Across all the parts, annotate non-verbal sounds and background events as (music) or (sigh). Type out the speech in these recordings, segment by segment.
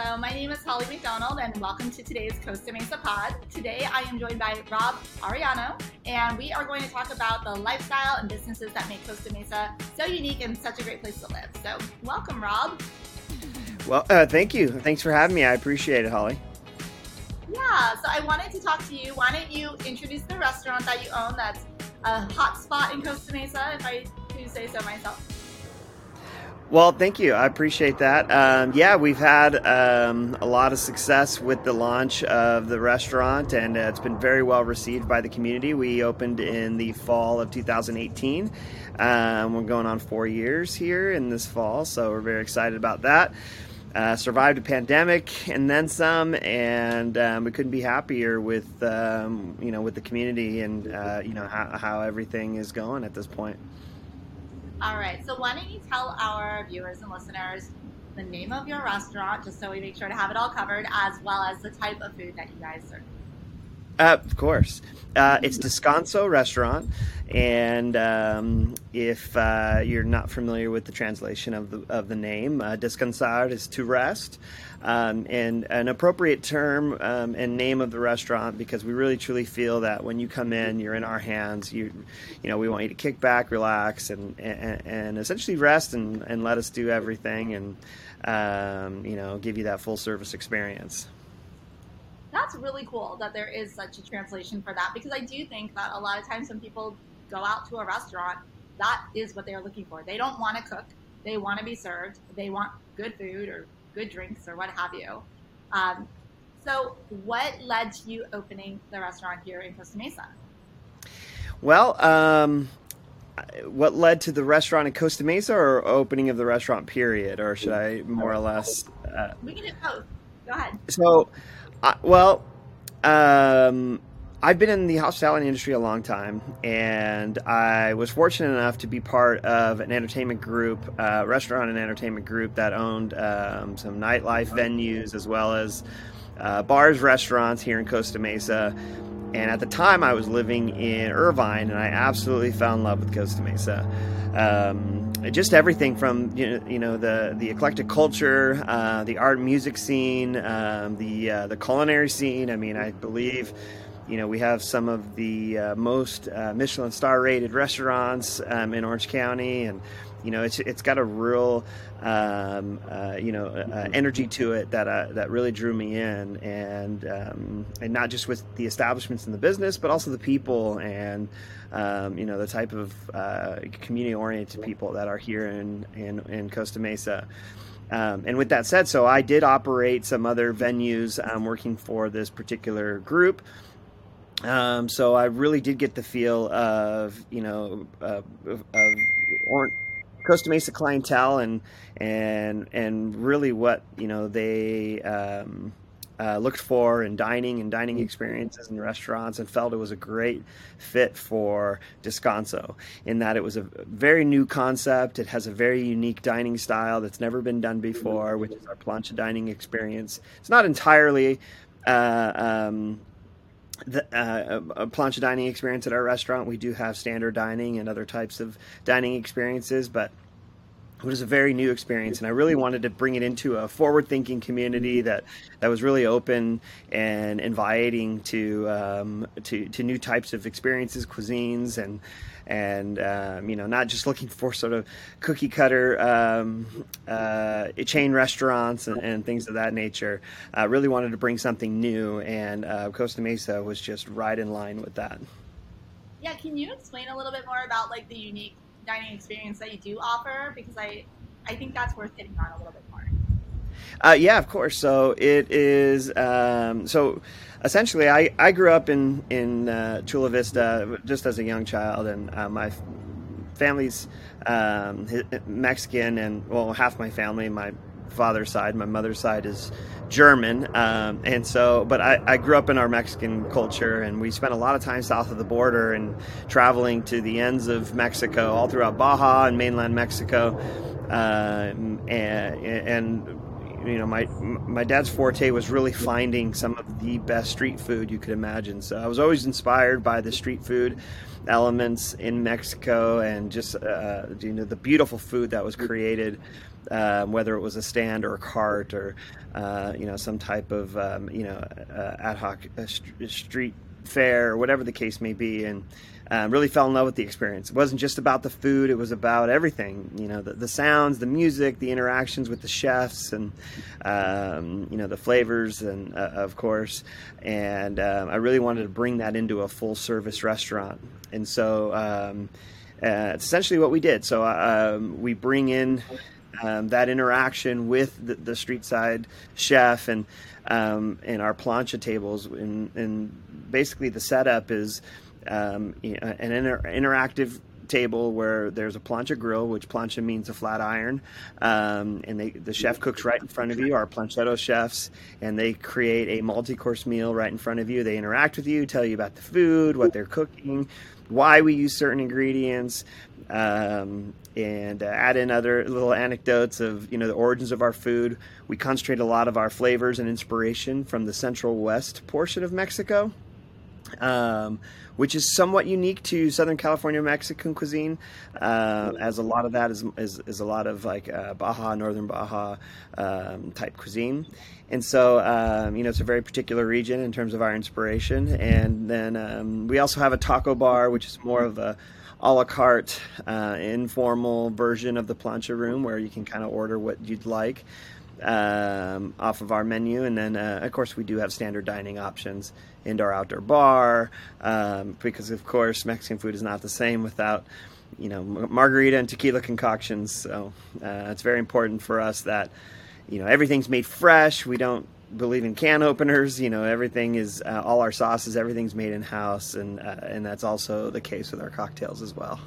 Hello, my name is Holly McDonald, and welcome to today's Costa Mesa Pod. Today, I am joined by Rob Ariano, and we are going to talk about the lifestyle and businesses that make Costa Mesa so unique and such a great place to live. So, welcome, Rob. Well, uh, thank you. Thanks for having me. I appreciate it, Holly. Yeah, so I wanted to talk to you. Why don't you introduce the restaurant that you own that's a hot spot in Costa Mesa, if I do say so myself? Well, thank you. I appreciate that. Um, yeah, we've had um, a lot of success with the launch of the restaurant, and uh, it's been very well received by the community. We opened in the fall of 2018. Um, we're going on four years here in this fall, so we're very excited about that. Uh, survived a pandemic and then some, and um, we couldn't be happier with um, you know with the community and uh, you know how, how everything is going at this point. All right. So why don't you tell our viewers and listeners the name of your restaurant, just so we make sure to have it all covered, as well as the type of food that you guys serve. Uh, of course. Uh, it's Descanso Restaurant, and um, if uh, you're not familiar with the translation of the of the name, uh, descansar is to rest, um, and an appropriate term um, and name of the restaurant because we really truly feel that when you come in, you're in our hands. You, you know, we want you to kick back, relax, and and, and essentially rest and, and let us do everything, and um, you know, give you that full service experience that's really cool that there is such a translation for that because I do think that a lot of times when people go out to a restaurant, that is what they're looking for. They don't want to cook, they want to be served, they want good food or good drinks or what have you. Um, so, what led to you opening the restaurant here in Costa Mesa? Well, um, what led to the restaurant in Costa Mesa or opening of the restaurant period, or should I more or less? Uh, we can do both. Go ahead. So, uh, well, um, I've been in the hospitality industry a long time, and I was fortunate enough to be part of an entertainment group, uh, restaurant and entertainment group that owned um, some nightlife venues as well as uh, bars, restaurants here in Costa Mesa. And at the time, I was living in Irvine, and I absolutely fell in love with Costa Mesa. Um, just everything from you know, the the eclectic culture, uh, the art music scene, um, the uh, the culinary scene. I mean, I believe you know we have some of the uh, most uh, Michelin star rated restaurants um, in Orange County, and you know it's it's got a real um, uh, you know uh, energy to it that uh, that really drew me in, and um, and not just with the establishments in the business, but also the people and um, you know the type of uh, community oriented people that are here in in, in Costa Mesa. Um, and with that said, so I did operate some other venues um, working for this particular group. Um, so I really did get the feel of you know of, of or, Costa Mesa clientele and and and really what you know they um, uh, looked for in dining and dining experiences in restaurants and felt it was a great fit for Descanso in that it was a very new concept. It has a very unique dining style that's never been done before, which is our plancha dining experience. It's not entirely uh, um, the, uh, a plancha dining experience at our restaurant. We do have standard dining and other types of dining experiences, but it was a very new experience and i really wanted to bring it into a forward thinking community that that was really open and inviting to um, to, to new types of experiences cuisines and and um, you know not just looking for sort of cookie cutter um, uh, chain restaurants and, and, things of that nature. I uh, really wanted to bring something new, and uh, Costa Mesa was just right in line with that. Yeah, can you explain a little bit more about like the unique dining experience that you do offer? Because I I think that's worth hitting on a little bit more. Uh, yeah, of course. So it is. Um, so essentially, I, I grew up in in uh, Chula Vista just as a young child, and uh, my family's um, Mexican, and well, half my family, my father's side, my mother's side is German, um, and so. But I, I, grew up in our Mexican culture, and we spent a lot of time south of the border and traveling to the ends of Mexico, all throughout Baja and mainland Mexico, uh, and, and you know my my dad's forte was really finding some of the best street food you could imagine so i was always inspired by the street food elements in mexico and just uh, you know the beautiful food that was created um, whether it was a stand or a cart or uh, you know some type of um, you know uh, ad hoc uh, street fair or whatever the case may be, and um, really fell in love with the experience. It wasn't just about the food; it was about everything. You know, the, the sounds, the music, the interactions with the chefs, and um, you know the flavors, and uh, of course. And um, I really wanted to bring that into a full service restaurant, and so um, uh, it's essentially what we did. So uh, um, we bring in. Um, that interaction with the, the, street side chef and um, and our plancha tables. And, and basically the setup is um, an inter- interactive table where there's a plancha grill, which plancha means a flat iron, um, and they, the chef cooks right in front of you. Our planchetto chefs, and they create a multi-course meal right in front of you. They interact with you, tell you about the food, what they're cooking, why we use certain ingredients, um, and uh, add in other little anecdotes of you know the origins of our food. We concentrate a lot of our flavors and inspiration from the Central West portion of Mexico. Um, which is somewhat unique to Southern California Mexican cuisine, uh, as a lot of that is, is, is a lot of like uh, Baja, Northern Baja um, type cuisine. And so, um, you know, it's a very particular region in terms of our inspiration. And then um, we also have a taco bar, which is more of a a la carte, uh, informal version of the plancha room where you can kind of order what you'd like um, off of our menu. And then, uh, of course, we do have standard dining options indoor outdoor bar um, because of course Mexican food is not the same without you know margarita and tequila concoctions. So uh, it's very important for us that you know everything's made fresh. We don't believe in can openers. You know everything is uh, all our sauces everything's made in house and uh, and that's also the case with our cocktails as well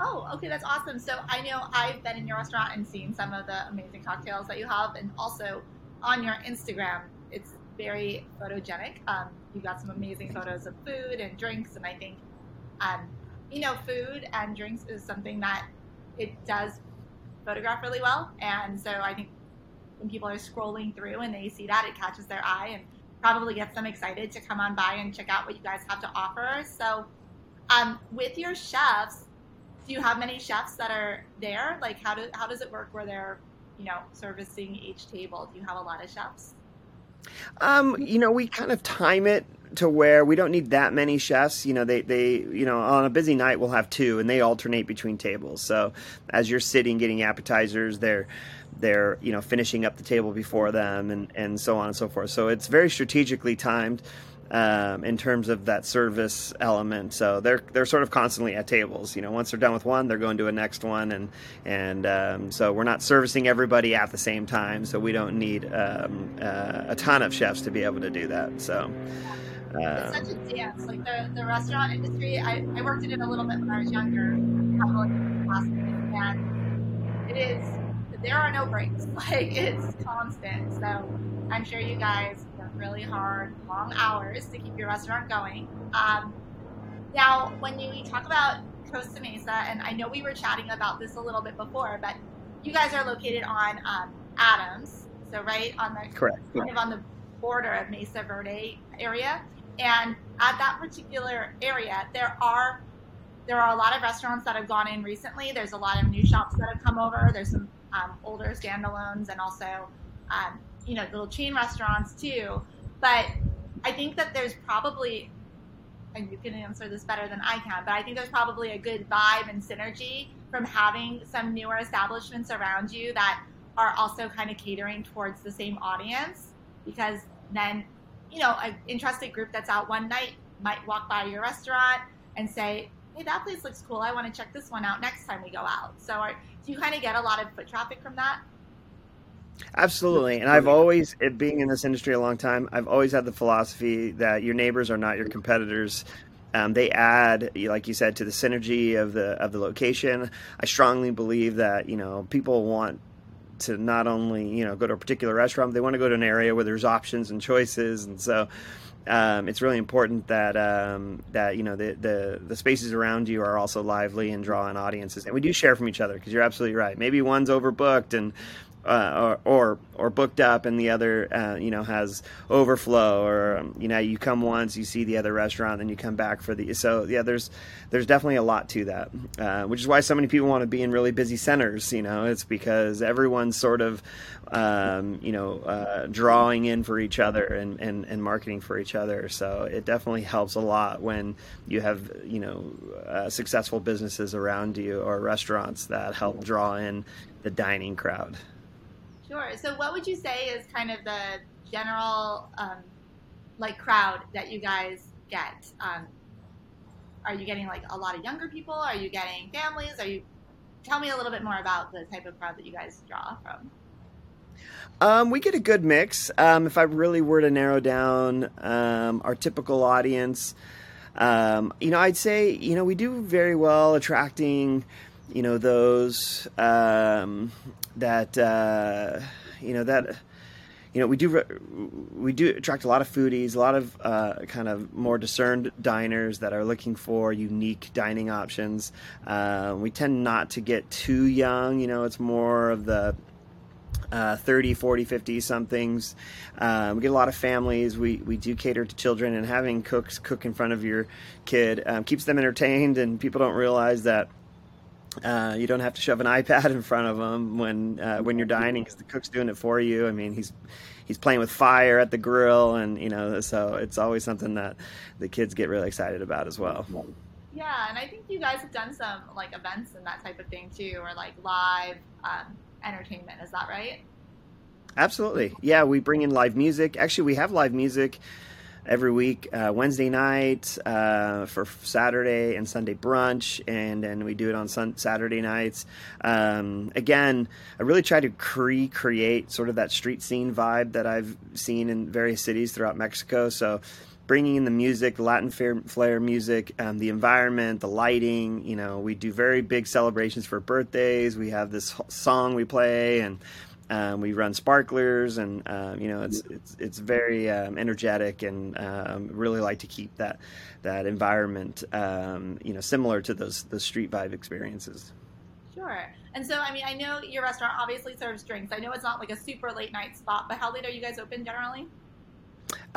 Oh, okay, that's awesome. So I know I've been in your restaurant and seen some of the amazing cocktails that you have, and also on your Instagram, it's very photogenic. Um, you got some amazing photos of food and drinks, and I think, um, you know, food and drinks is something that it does photograph really well. And so I think when people are scrolling through and they see that, it catches their eye and probably gets them excited to come on by and check out what you guys have to offer. So, um, with your chefs, do you have many chefs that are there? Like, how do how does it work where they're, you know, servicing each table? Do you have a lot of chefs? Um, you know, we kind of time it to where we don't need that many chefs. You know, they, they, you know, on a busy night we'll have two and they alternate between tables. So as you're sitting getting appetizers, they're, they're, you know, finishing up the table before them and, and so on and so forth. So it's very strategically timed um, in terms of that service element. So they're they're sort of constantly at tables. You know, once they're done with one, they're going to a next one, and and um, so we're not servicing everybody at the same time. So we don't need um, uh, a ton of chefs to be able to do that. So. it's such a dance, like the, the restaurant industry. I, I worked in it a little bit when I was younger, and it is there are no breaks. (laughs) Like it's constant. So I'm sure you guys really hard, long hours to keep your restaurant going. Um, now, when you talk about Costa Mesa, and I know we were chatting about this a little bit before, but you guys are located on um, Adams, so right on the correct kind of on the border of Mesa Verde area, and at that particular area, there are there are a lot of restaurants that have gone in recently. There's a lot of new shops that have come over. There's some um, older standalones and also um, you know little chain restaurants too. But I think that there's probably, and you can answer this better than I can, but I think there's probably a good vibe and synergy from having some newer establishments around you that are also kind of catering towards the same audience. Because then you know an interested group that's out one night might walk by your restaurant and say hey that place looks cool. I want to check this one out next time we go out. So are, do you kind of get a lot of foot traffic from that Absolutely. And I've always, being in this industry a long time, I've always had the philosophy that your neighbors are not your competitors. Um, they add, like you said, to the synergy of the of the location. I strongly believe that you know people want to not only you know go to a particular restaurant, they want to go to an area where there's options and choices, and so um, it's really important that um, that you know the, the the spaces around you are also lively and draw in audiences, and we do share from each other because you're absolutely right. Maybe one's overbooked and uh, or, or, or booked up and the other uh, you know has overflow or um, you know you come once you see the other restaurant then you come back for the so yeah there's there's definitely a lot to that uh, which is why so many people want to be in really busy centers you know? It's because everyone's sort of um, you know uh, drawing in for each other and, and and marketing for each other so it definitely helps a lot when you have you know uh, successful businesses around you or restaurants that help draw in the dining crowd Sure. So, what would you say is kind of the general um, like crowd that you guys get? Um, are you getting like a lot of younger people? Are you getting families? Are you? Tell me a little bit more about the type of crowd that you guys draw from. Um, we get a good mix. Um, if I really were to narrow down um, our typical audience, um, you know, I'd say you know we do very well attracting, you know, those um, that uh, you know that you know we do we do attract a lot of foodies, a lot of uh, kind of more discerned diners that are looking for unique dining options. Uh, we tend not to get too young. You know, it's more of the uh, 30, 40, 50 somethings. Um, we get a lot of families. We, we do cater to children, and having cooks cook in front of your kid um, keeps them entertained, and people don't realize that uh, you don't have to shove an (laughs) iPad in front of them when uh, when you're dining because the cook's doing it for you. I mean, he's he's playing with fire at the grill, and you know, so it's always something that the kids get really excited about as well. Yeah, and I think you guys have done some like events and that type of thing too, or like live um, entertainment. Is that right? Absolutely. Yeah, we bring in live music. Actually, we have live music every week uh, Wednesday night uh, for Saturday and Sunday brunch, and then we do it on sun- Saturday nights. Um, again, I really try to recreate sort of that street scene vibe that I've seen in various cities throughout Mexico. So bringing in the music, the Latin flair music, um, the environment, the lighting. You know, we do very big celebrations for birthdays. We have this song we play, and um, we run sparklers, and um, you know it's it's it's very um, energetic, and um, really like to keep that that environment um, you know similar to those the street vibe experiences. Sure. And so, I mean, I know your restaurant obviously serves drinks. I know it's not like a super late night spot, but how late are you guys open generally?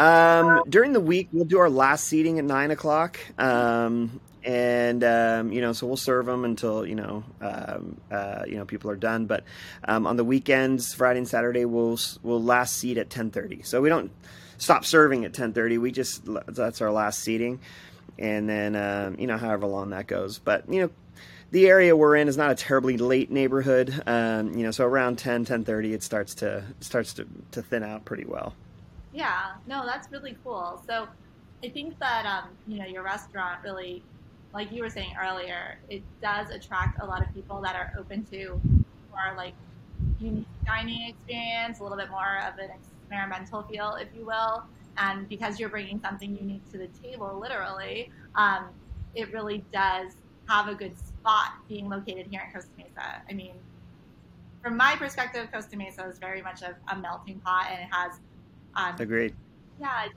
Um, during the week, we'll do our last seating at nine o'clock. Um, and um, you know, so we'll serve them until you know, um, uh, you know, people are done. But um, on the weekends, Friday and Saturday, we'll we'll last seat at ten thirty. So we don't stop serving at ten thirty. We just that's our last seating, and then um, you know, however long that goes. But you know. The area we're in is not a terribly late neighborhood, um, you know. So around 10, 10.30, it starts to starts to, to thin out pretty well. Yeah, no, that's really cool. So I think that um, you know your restaurant really like you were saying earlier, it does attract a lot of people that are open to more like unique dining experience, a little bit more of an experimental feel, if you will. And because you're bringing something unique to the table, literally, um, it really does have a good spot being located here in Costa Mesa. I mean, from my perspective, Costa Mesa is very much a, a melting pot, and it has. Um, Agreed. Yeah,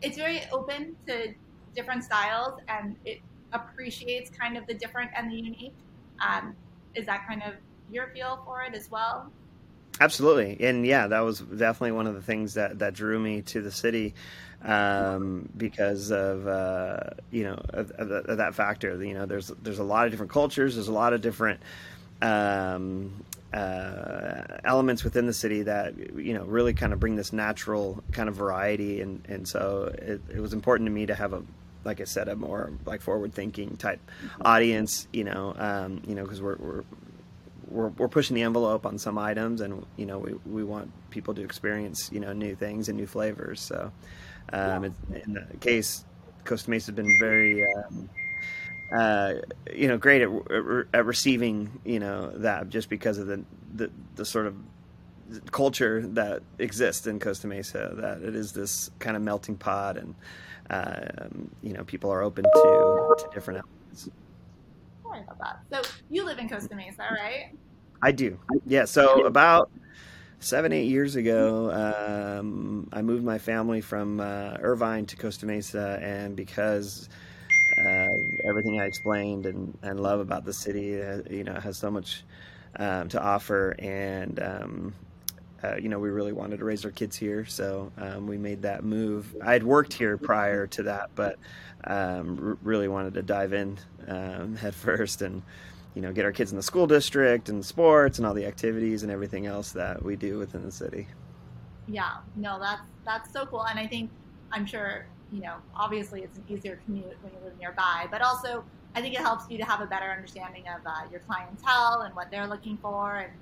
it's very open to different styles, and it appreciates kind of the different and the unique. Um, is that kind of your feel for it as well? Absolutely, and yeah, that was definitely one of the things that that drew me to the city um, because of uh, you know of, of, of, that factor. You know, there's there's a lot of different cultures. There's a lot of different um, uh, elements within the city that you know really kind of bring this natural kind of variety, and and so it, it was important to me to have a like I said, a more like forward thinking type audience, you know, um, you know, because we're, we're we're we're pushing the envelope on some items, and you know, we we want people to experience you know new things and new flavors. So, um, in the case, Costa Mesa has been very. Um, uh, you know, great at, at receiving, you know, that just because of the, the, the sort of culture that exists in Costa Mesa, that it is this kind of melting pot and, um, you know, people are open to, to different elements. Sorry about that. So you live in Costa Mesa, right? I do. Yeah. So about seven, eight years ago, um, I moved my family from uh, Irvine to Costa Mesa, and because uh, everything I explained and, and love about the city, uh, you know, has so much um, to offer, and um, uh, you know, we really wanted to raise our kids here, so um, we made that move. I had worked here prior to that, but um, really wanted to dive in um, (laughs) head first and you know get our kids in the school district and sports and all the activities and everything else that we do within the city. Yeah, no, that's that's so cool, and I think I'm sure you know obviously it's an easier commute when you live nearby, but also I think it helps you to have a better understanding of uh, your clientele and what they're looking for, and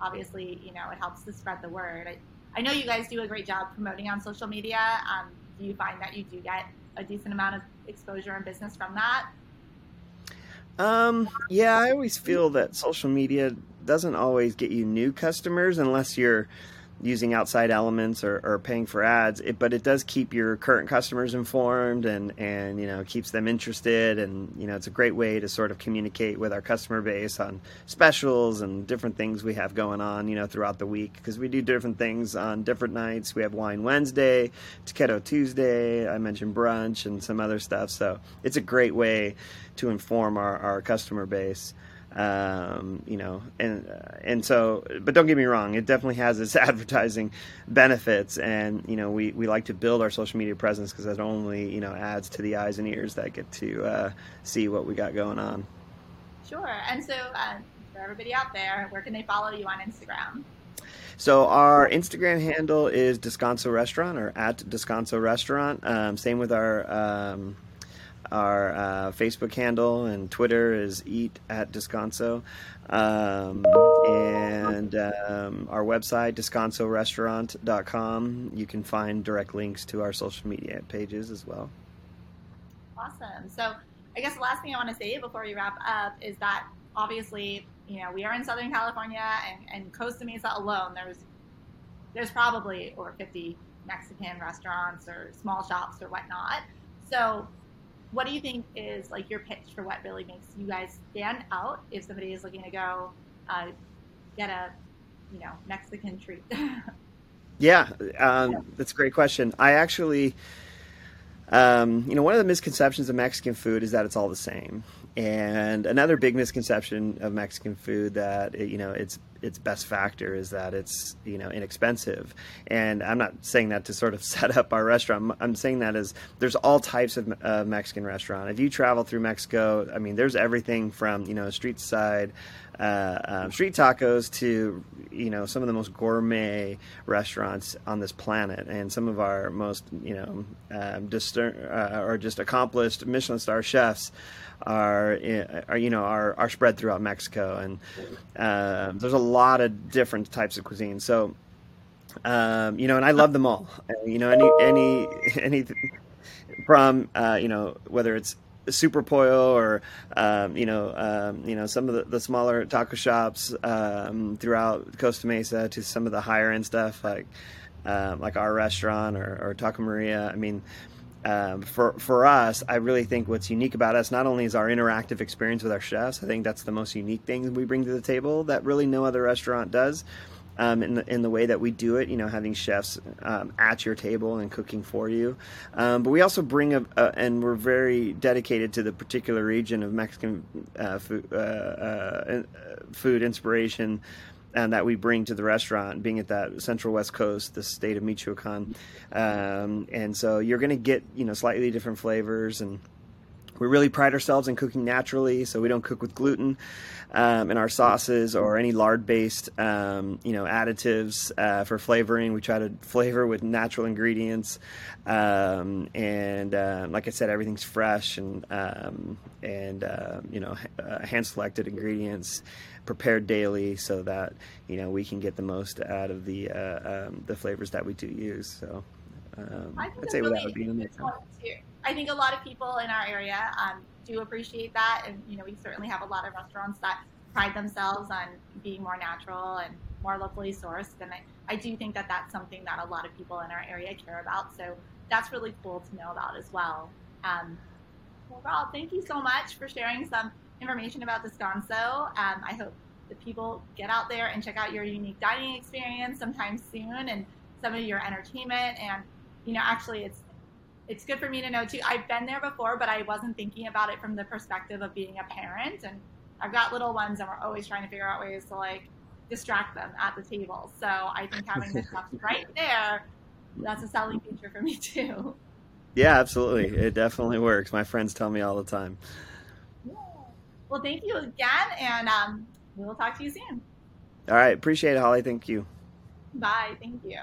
obviously you know it helps to spread the word. I, I know you guys do a great job promoting on social media. Um, do you find that you do get a decent amount of exposure and business from that? Um, yeah, I always feel that social media doesn't always get you new customers unless you're using outside elements or, or paying for ads, it, but it does keep your current customers informed and, and, you know, keeps them interested. And, you know, it's a great way to sort of communicate with our customer base on specials and different things we have going on, you know, throughout the week because we do different things on different nights. We have Wine Wednesday, Taquedo Tuesday, I mentioned brunch and some other stuff. So it's a great way to inform our, our customer base um, you know, and uh, and so, but don't get me wrong, it definitely has its (laughs) advertising benefits, and you know, we, we like to build our social media presence because that only you know adds to the eyes and ears that get to uh, see what we got going on. Sure, and so uh, for everybody out there, where can they follow you on Instagram? So our Instagram handle is Descanso Restaurant or at Descanso Restaurant. Um, same with our um, our uh, Facebook handle and Twitter is eat at Descanso. Um, and um, our website, descansorestaurant.com. You can find direct links to our social media pages as well. Awesome. So, I guess the last thing I want to say before we wrap up is that obviously, you know, we are in Southern California and, and Costa Mesa alone, there's there's probably over 50 Mexican restaurants or small shops or whatnot. So what do you think is like your pitch for what really makes you guys stand out if somebody is looking to go uh, get a you know Mexican treat? (laughs) yeah, um, that's a great question. I actually, um, you know, one of the misconceptions of Mexican food is that it's all the same. And another big misconception of Mexican food that you know its its best factor is that it's you know inexpensive. And I'm not saying that to sort of (laughs) set up our restaurant. I'm saying that as there's all types of uh, Mexican restaurant. If you travel through Mexico, I mean, there's everything from you know street side uh, um, street tacos to you know some of the most gourmet restaurants on this planet, and some of our most you know um, uh, or just accomplished Michelin star chefs are, uh, are you know are, are spread throughout Mexico, and uh, there's a lot of different types of cuisine. So. Um, you know, and I love them all. You know, any any (laughs) any from uh, you know whether it's Super Pollo or um, you know um, you know some of the, the smaller taco shops um, throughout Costa Mesa to some of the higher end stuff like um, like our restaurant or, or Taco Maria. I mean. Um, for for us, I really think what's unique about us not only is our interactive experience with our chefs. I think that's the most unique thing we bring to the table that really no other restaurant does um, in, the, in the way that we do it, you know, having chefs um, at your table and cooking for you. Um, but we also bring a, a, and we're very dedicated to the particular region of Mexican uh, food, uh, uh, food inspiration and that we bring to the restaurant, being at that central west coast, the state of Michoacan. Um, and so you're going to get, you know, slightly different flavors and we really pride ourselves in cooking naturally, so we don't cook with gluten um, in our sauces or any lard-based, um, you know, additives uh, for flavoring. We try to flavor with natural ingredients, um, and uh, like I said, everything's fresh and um, and uh, you know, uh, hand-selected ingredients, prepared daily, so that you know we can get the most out of the uh, um, the flavors that we do use. So. Um, I'd say really that would be an I think a lot of people in our area um, do appreciate that, and you know, we certainly have a lot of restaurants that pride themselves on being more natural and more locally sourced. And I, I do think that that's something that a lot of people in our area care about. So that's really cool to know about as well. Um, well, Rob, thank you so much for sharing some information about Descanso. Um, I hope the people get out there and check out your unique dining experience sometime soon and some of your entertainment and you know, actually it's it's good for me to know too. I've been there before, but I wasn't thinking about it from the perspective of being a parent. And I've got little ones, and we're always trying to figure out ways to like distract them at the table. So I think having the cups (laughs) right there, that's a selling feature for me too. Yeah, absolutely. It definitely works. My friends tell me all the time. Well, thank you again, and um, we'll talk to you soon. All right. Appreciate it, Holly. Thank you. Bye. Thank you.